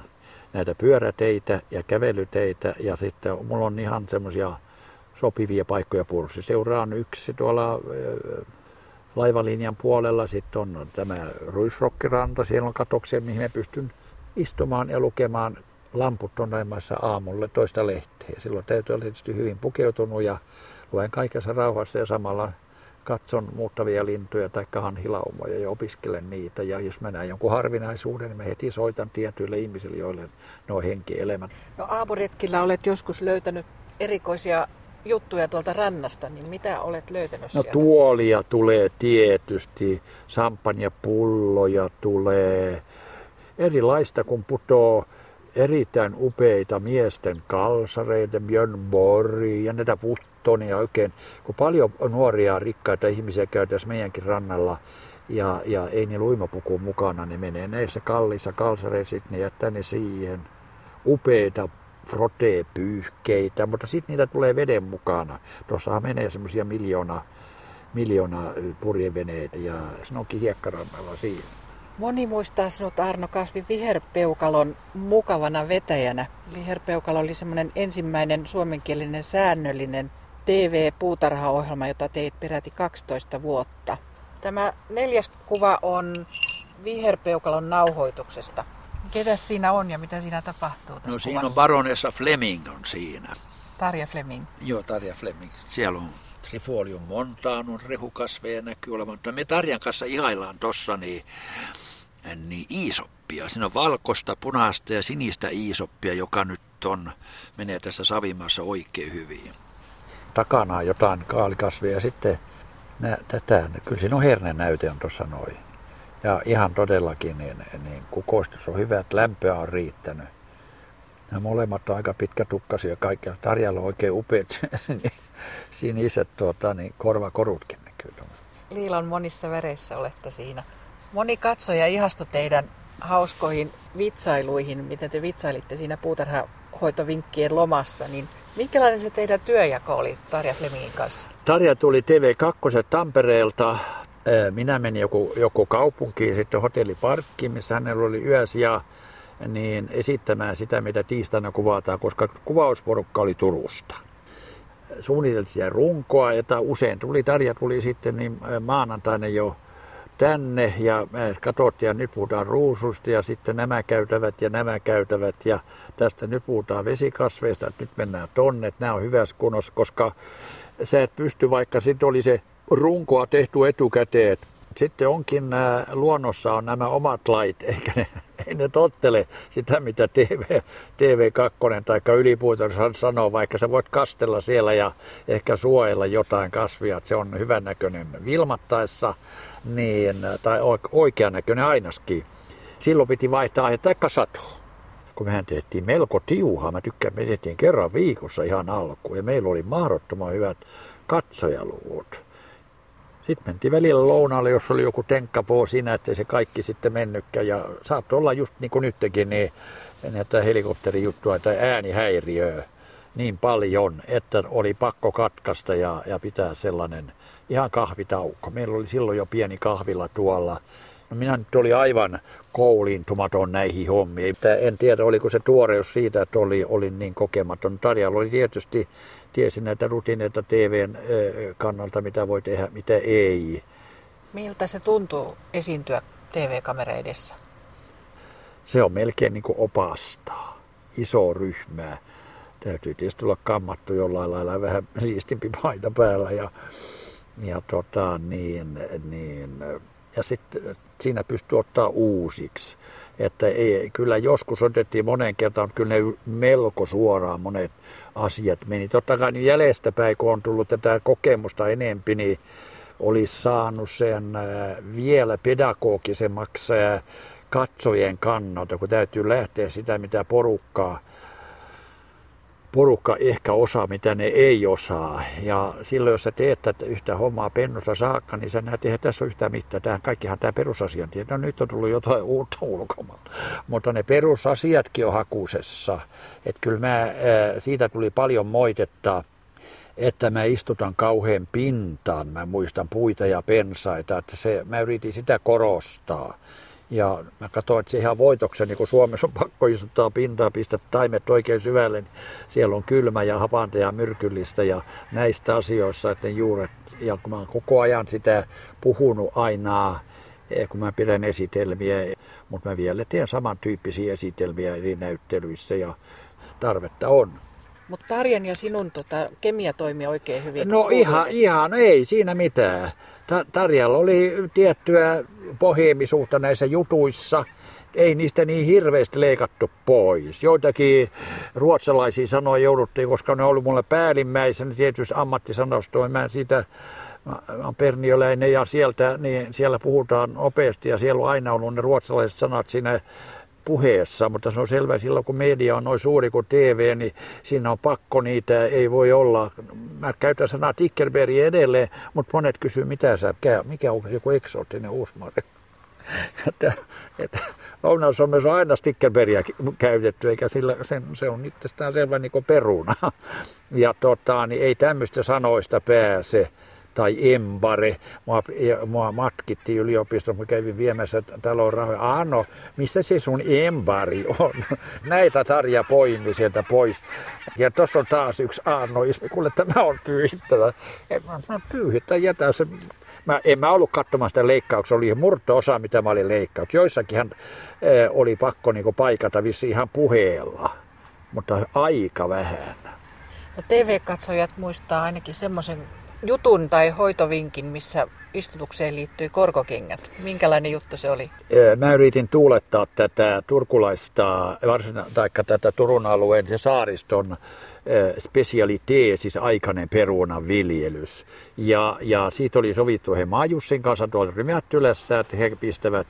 Näitä pyöräteitä ja kävelyteitä ja sitten mulla on ihan semmoisia sopivia paikkoja purssi. Seuraan yksi tuolla laivalinjan puolella. Sitten on tämä Ruisrokkiranta, siellä on katoksia, mihin me pystyn istumaan ja lukemaan lamput on näimässä aamulle toista lehteä. Silloin täytyy olla tietysti hyvin pukeutunut ja luen kaikessa rauhassa ja samalla katson muuttavia lintuja tai hanhilaumoja ja opiskelen niitä. Ja jos mä näen jonkun harvinaisuuden, niin mä heti soitan tietyille ihmisille, joille ne on henkielämät. No aamuretkillä olet joskus löytänyt erikoisia juttuja tuolta rannasta, niin mitä olet löytänyt No sieltä? tuolia tulee tietysti, pulloja tulee, erilaista kun putoo erittäin upeita miesten kalsareita, Björn Borg ja näitä Wuttonia oikein, kun paljon nuoria rikkaita ihmisiä käy tässä meidänkin rannalla ja, ja ei niillä uimapuku mukana, niin menee näissä kalliissa kalsareissa, ne jättää ne siihen. Upeita frotee-pyyhkeitä, mutta sitten niitä tulee veden mukana. Tuossahan menee semmoisia miljoona, miljoona purjeveneitä ja se onkin hiekkarannalla siinä. Moni muistaa sinut Arno Kasvi viherpeukalon mukavana vetäjänä. Viherpeukalo oli semmoinen ensimmäinen suomenkielinen säännöllinen TV-puutarhaohjelma, jota teit peräti 12 vuotta. Tämä neljäs kuva on viherpeukalon nauhoituksesta. Ketä siinä on ja mitä siinä tapahtuu tässä No siinä on kuvassa? baronessa Fleming on siinä. Tarja Fleming. Joo, Tarja Fleming. Siellä on Trifolium montanum, rehukasveja näkyy olevan. Mutta me Tarjan kanssa ihaillaan tossa niin, niin iisoppia. Siinä on valkoista, punaista ja sinistä iisoppia, joka nyt on, menee tässä Savimaassa oikein hyvin. Takana on jotain kaalikasveja ja sitten nä, tätä, kyllä siinä on hernenäyte on tuossa noin. Ja ihan todellakin niin, niin kukoistus on hyvä, että lämpöä on riittänyt. Nämä molemmat on aika pitkätukkaisia kaikki. Tarjalla on oikein upeat niin siniset tuota, niin korvakorutkin näkyy. Liilan monissa väreissä olette siinä. Moni katsoja ihastui teidän hauskoihin vitsailuihin, miten te vitsailitte siinä puutarhahoitovinkkien lomassa. Niin minkälainen se teidän työjako oli Tarja Flemingin kanssa? Tarja tuli TV2 Tampereelta. Minä menin joku, joku kaupunkiin, sitten hotelliparkkiin, missä hänellä oli yösija, niin esittämään sitä, mitä tiistaina kuvataan, koska kuvausporukka oli Turusta. Suunniteltiin runkoa, jota usein tuli, Tarja tuli sitten niin maanantaina jo tänne ja me katsottiin ja nyt puhutaan ruususta ja sitten nämä käytävät ja nämä käytävät ja tästä nyt puhutaan vesikasveista, että nyt mennään tonne, että nämä on hyvässä kunnossa, koska sä et pysty, vaikka sitten oli se runkoa tehty etukäteen, sitten onkin nää, luonnossa on nämä omat lait, eikä ne, ei ne tottele sitä, mitä TV, TV2 tai ylipuutarha sanoo, vaikka sä voit kastella siellä ja ehkä suojella jotain kasvia, että se on hyvännäköinen vilmattaessa, niin, tai oikean näköinen ainaskin. Silloin piti vaihtaa aihetta tai satoa kun mehän tehtiin melko tiuhaa. Mä tykkään, me tehtiin kerran viikossa ihan alkuun ja meillä oli mahdottoman hyvät katsojaluvut. Sitten mentiin välillä lounaalle, jos oli joku tenkkapoo siinä, että se kaikki sitten mennytkään. Ja saattoi olla just niin kuin nytkin, niin että helikopterijuttua tai äänihäiriöä niin paljon, että oli pakko katkaista ja, ja pitää sellainen ihan kahvitaukko. Meillä oli silloin jo pieni kahvila tuolla. No minä nyt oli aivan kouliintumaton näihin hommiin. En tiedä, oliko se tuoreus siitä, että oli, oli niin kokematon. Tarjalla oli tietysti, tiesi näitä rutiineita TVn kannalta, mitä voi tehdä, mitä ei. Miltä se tuntuu esiintyä TV-kamera edessä? Se on melkein niin kuin opastaa. Iso ryhmää. Täytyy tietysti olla kammattu jollain lailla vähän siistimpi paita päällä ja, ja tota, niin, niin, ja sitten siinä pystyy ottaa uusiksi. Että ei, kyllä joskus otettiin monen kertaan, mutta kyllä ne melko suoraan monet asiat meni. Totta kai niin jäljestäpäin, kun on tullut tätä kokemusta enempi, niin olisi saanut sen äh, vielä pedagogisemmaksi äh, katsojen kannalta, kun täytyy lähteä sitä, mitä porukkaa porukka ehkä osaa, mitä ne ei osaa. Ja silloin, jos sä teet tätä yhtä hommaa pennusta saakka, niin sä näet, että tässä on yhtään mitään. Tähän kaikkihan tämä perusasiantietö. No nyt on tullut jotain uutta ulkomailta. Mutta ne perusasiatkin on hakusessa. Että kyllä mä, ää, siitä tuli paljon moitetta, että mä istutan kauhean pintaan. Mä muistan puita ja pensaita, että se, mä yritin sitä korostaa. Ja mä katsoin, että se ihan voitokseni, kun Suomessa on pakko istuttaa pintaa, pistää taimet oikein syvälle, niin siellä on kylmä ja hapanta ja myrkyllistä ja näistä asioista, että juuret, ja kun mä oon koko ajan sitä puhunut aina eh, kun mä pidän esitelmiä, mutta mä vielä teen samantyyppisiä esitelmiä eri näyttelyissä ja tarvetta on. Mutta Tarjan ja sinun tota, kemia toimii oikein hyvin. No ihan, ihan, ei siinä mitään. Tarjalla oli tiettyä pohjeemisuutta näissä jutuissa. Ei niistä niin hirveästi leikattu pois. Joitakin ruotsalaisia sanoja jouduttiin, koska ne oli mulle päällimmäisenä tietysti ammattisanostoin. Mä siitä mä olen pernioläinen ja sieltä, niin siellä puhutaan nopeasti ja siellä on aina ollut ne ruotsalaiset sanat siinä puheessa, mutta se on selvä silloin, kun media on noin suuri kuin TV, niin siinä on pakko niitä, ei voi olla. Mä käytän sanaa Tickelberg edelleen, mutta monet kysyy, mitä sä, mikä on joku eksoottinen uusmaari. että, Lounais-Suomessa on aina Stickelbergia käytetty, eikä sillä, sen, se on itsestään selvä niin peruna. Ja tota, niin ei tämmöistä sanoista pääse tai embare. Mua, mua matkittiin yliopistossa, mä kävin viemässä talon rahoja. Ano, missä se sun embari on? Näitä Tarja poimi sieltä pois. Ja tuossa on taas yksi Arno-ismi, kuule tämä on pyyhittävä. Mä pyyhittä, jätä se Mä, en mä ollut katsomaan sitä leikkauksia, oli murto-osa, mitä mä olin leikkaus. Joissakinhan e, oli pakko niinku paikata vissi ihan puheella, mutta aika vähän. No TV-katsojat muistaa ainakin semmoisen jutun tai hoitovinkin, missä istutukseen liittyi korkokengät. Minkälainen juttu se oli? Mä yritin tuulettaa tätä turkulaista, tai tätä Turun alueen ja saariston spesialitee, siis aikainen perunan viljelys. Ja, ja siitä oli sovittu he Maajussin kanssa tuolla Rymättylässä, että he pistävät,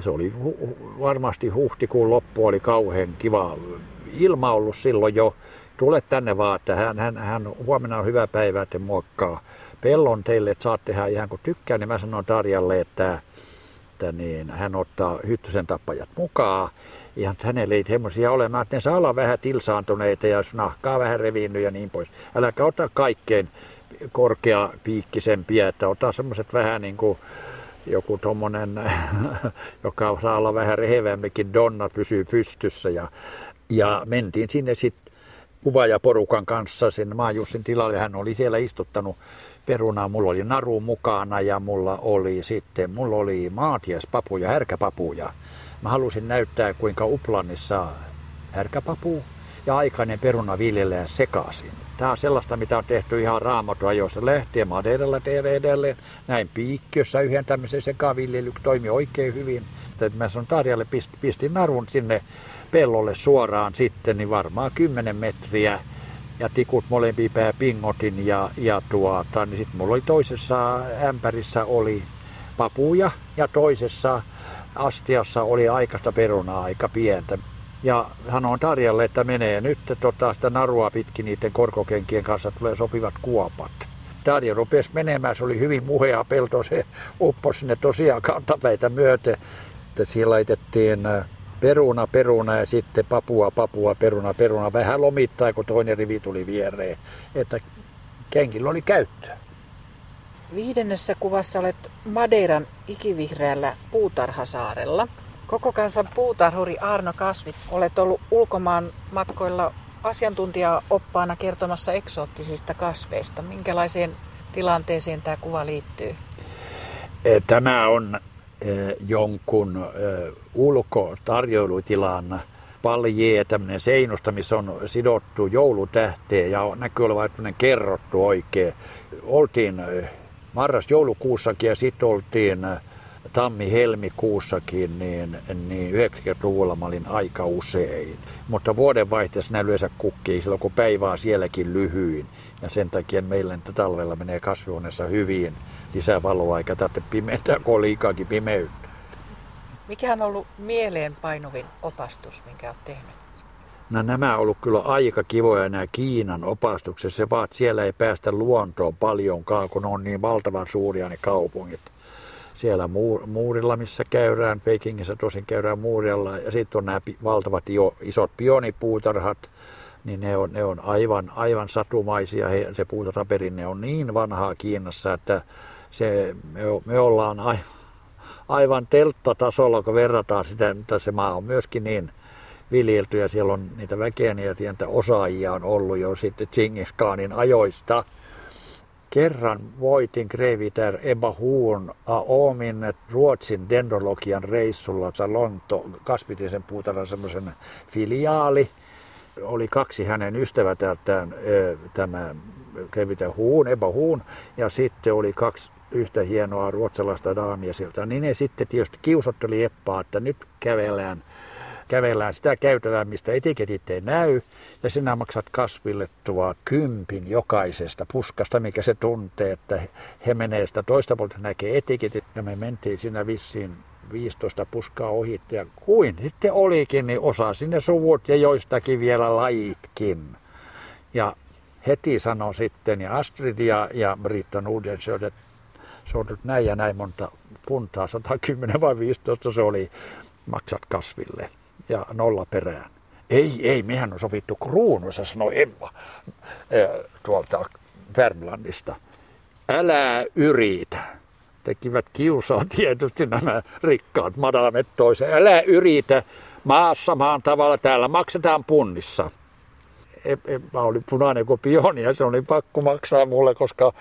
se oli hu, varmasti huhtikuun loppu, oli kauhean kiva ilma ollut silloin jo, tule tänne vaan, että hän, hän, hän huomenna on hyvä päivä, että muokkaa pellon teille, että saat tehdä ihan kuin tykkää, niin mä sanon Tarjalle, että, että niin, hän ottaa hyttysen tappajat mukaan. Ja hänelle ei semmoisia ole. Mä ne saa olla vähän tilsaantuneita ja jos nahkaa vähän reviinnyt ja niin pois. Äläkä ota kaikkein korkeapiikkisempiä, että ota semmoiset vähän niin kuin joku tommonen, joka saa olla vähän rehevämmekin donna pysyy pystyssä. Ja, ja mentiin sinne sitten kuvaajaporukan kanssa sen Maajussin tilalle. Hän oli siellä istuttanut perunaa. Mulla oli naru mukana ja mulla oli sitten, mulla oli maatiespapuja, härkäpapuja. Mä halusin näyttää, kuinka Uplannissa härkäpapu ja aikainen peruna viljellään sekaisin. Tämä on sellaista, mitä on tehty ihan raamatuajoista lähtien. Madeiralla tehdään edelleen. Näin piikkiössä yhden tämmöisen sekaviljely toimi oikein hyvin. Mä sanon Tarjalle, pistin narun sinne pellolle suoraan sitten, niin varmaan 10 metriä ja tikut molempiin pää pingotin ja, ja tuota, niin sitten mulla oli toisessa ämpärissä oli papuja ja toisessa astiassa oli aikaista perunaa aika pientä. Ja sanoin Tarjalle, että menee nyt tota, sitä narua pitkin niiden korkokenkien kanssa tulee sopivat kuopat. Tarja rupesi menemään, se oli hyvin muhea pelto, se upposi sinne tosiaan kantapäitä myöten. Siellä laitettiin äh, peruna, peruna ja sitten papua, papua, peruna, peruna. Vähän lomittaa, kun toinen rivi tuli viereen. Että kenkillä oli käyttöä. Viidennessä kuvassa olet Madeiran ikivihreällä puutarhasaarella. Koko kansan puutarhuri Arno Kasvit, olet ollut ulkomaan matkoilla asiantuntija-oppaana kertomassa eksoottisista kasveista. Minkälaiseen tilanteeseen tämä kuva liittyy? Tämä on jonkun ulkotarjoilutilan paljee, tämmöinen seinusta, missä on sidottu joulutähteen ja näkyy olevan kerrottu oikein. Oltiin marras-joulukuussakin ja sitten oltiin tammi-helmikuussakin, niin, niin 90-luvulla mä olin aika usein. Mutta vuodenvaihteessa näin yleensä kukkii silloin, kun päivä on sielläkin lyhyin. Ja sen takia meillä nyt talvella menee kasvihuoneessa hyvin lisää valoa, eikä tarvitse pimeätä, kun on liikaakin pimeyttä. Mikä on ollut mieleen painuvin opastus, minkä olet tehnyt? No nämä on ollut kyllä aika kivoja nämä Kiinan opastukset. Se vaan, siellä ei päästä luontoon paljonkaan, kun on niin valtavan suuria ne kaupungit. Siellä muurilla, missä käydään, Pekingissä tosin käydään muurilla, ja sitten on nämä valtavat isot pionipuutarhat, niin ne on, ne on aivan, aivan satumaisia. He, se puutarhaperinne on niin vanhaa Kiinassa, että se, me, me ollaan aivan, aivan telttatasolla, kun verrataan sitä, mutta se maa on myöskin niin viljelty ja siellä on niitä väkeä, niitä osaajia on ollut jo sitten Tsingiskaanin ajoista. Kerran voitin Greviter Ebba Huun Oomin Ruotsin dendrologian reissulla Lonto kasvitisen puutarhan semmoisen filiaali. Oli kaksi hänen ystävätään, tämä Greviter Huun, Ebba Huun, ja sitten oli kaksi yhtä hienoa ruotsalaista daamia sieltä. Niin ne sitten tietysti kiusotteli Eppaa, että nyt kävellään kävellään sitä käytävää, mistä etiketit ei näy, ja sinä maksat kasville tuo kympin jokaisesta puskasta, mikä se tuntee, että he menee sitä toista puolta, näkee etiketit, ja me mentiin siinä vissiin 15 puskaa ohi, ja kuin sitten olikin, niin osa sinne suvut ja joistakin vielä lajitkin. Ja heti sanoi sitten, ja Astrid ja, ja Britta Nudensjö, että se on nyt näin ja näin monta puntaa, 110 vai 15 se oli, maksat kasville ja nolla perään. Ei, ei, mehän on sovittu kruunussa, sanoi Emma tuolta Värmlandista. Älä yritä. Tekivät kiusaa tietysti nämä rikkaat madamet toisen. Älä yritä maassa maan tavalla, täällä maksetaan punnissa. Emma oli punainen kuin pioni ja se oli pakko maksaa mulle, koska,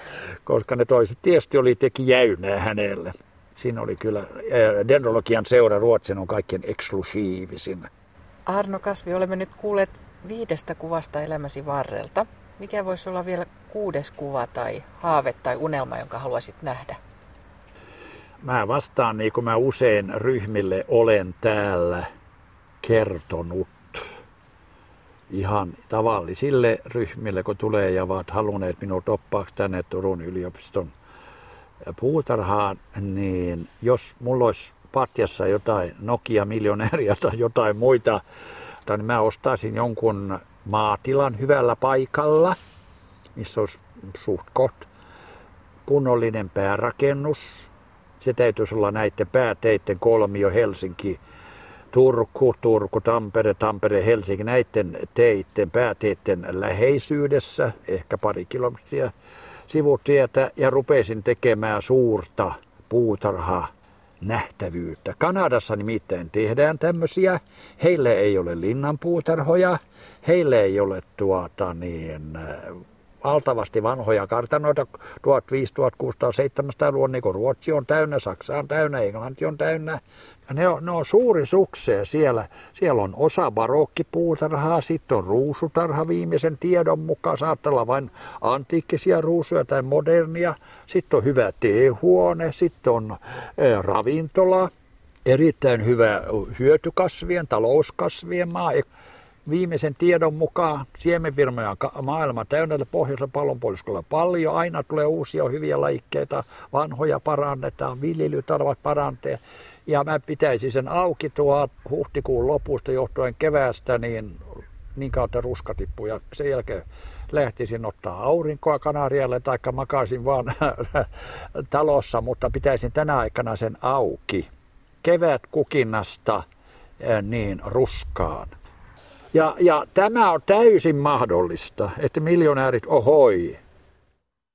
koska ne toiset tietysti oli teki jäynää hänelle. Siinä oli kyllä, dendrologian seura Ruotsin on kaikkien eksklusiivisin. Arno Kasvi, olemme nyt kuulleet viidestä kuvasta elämäsi varrelta. Mikä voisi olla vielä kuudes kuva tai haave tai unelma, jonka haluaisit nähdä? Mä vastaan niin kuin mä usein ryhmille olen täällä kertonut. Ihan tavallisille ryhmille, kun tulee ja ovat halunneet minut oppaaksi tänne Turun yliopiston puutarhaan, niin jos mulla olisi patjassa jotain Nokia-miljonääriä tai jotain muita, niin mä ostaisin jonkun maatilan hyvällä paikalla, missä olisi suht koht kunnollinen päärakennus. Se täytyisi olla näiden pääteiden kolmio Helsinki, Turku, Turku, Tampere, Tampere, Helsinki, näiden teiden, pääteiden läheisyydessä, ehkä pari kilometriä sivutietä ja rupesin tekemään suurta puutarhaa nähtävyyttä. Kanadassa nimittäin tehdään tämmöisiä. Heille ei ole linnanpuutarhoja, heille ei ole tuota niin, valtavasti vanhoja kartanoita 1500, 1600, 700 luvun, niin kuin Ruotsi on täynnä, Saksa on täynnä, Englanti on täynnä. Ja ne on, ne on suuri sukseen siellä. Siellä on osa barokkipuutarhaa, sitten on ruusutarha viimeisen tiedon mukaan. Saattaa olla vain antiikkisia ruusuja tai modernia. Sitten on hyvä teehuone, sitten on ä, ravintola, erittäin hyvä hyötykasvien, talouskasvien maa viimeisen tiedon mukaan siemenvirmoja on maailma täynnä pohjoisella pallonpuoliskolla paljon. Aina tulee uusia hyviä lajikkeita, vanhoja parannetaan, viljelytarvat paranteet. Ja mä pitäisin sen auki tuo huhtikuun lopusta johtuen keväästä, niin, niin kautta ruska tippuu. Ja sen jälkeen lähtisin ottaa aurinkoa Kanarialle tai makaisin vaan talossa, mutta pitäisin tänä aikana sen auki. Kevät kukinnasta niin ruskaan. Ja, ja tämä on täysin mahdollista, että miljonäärit ohoi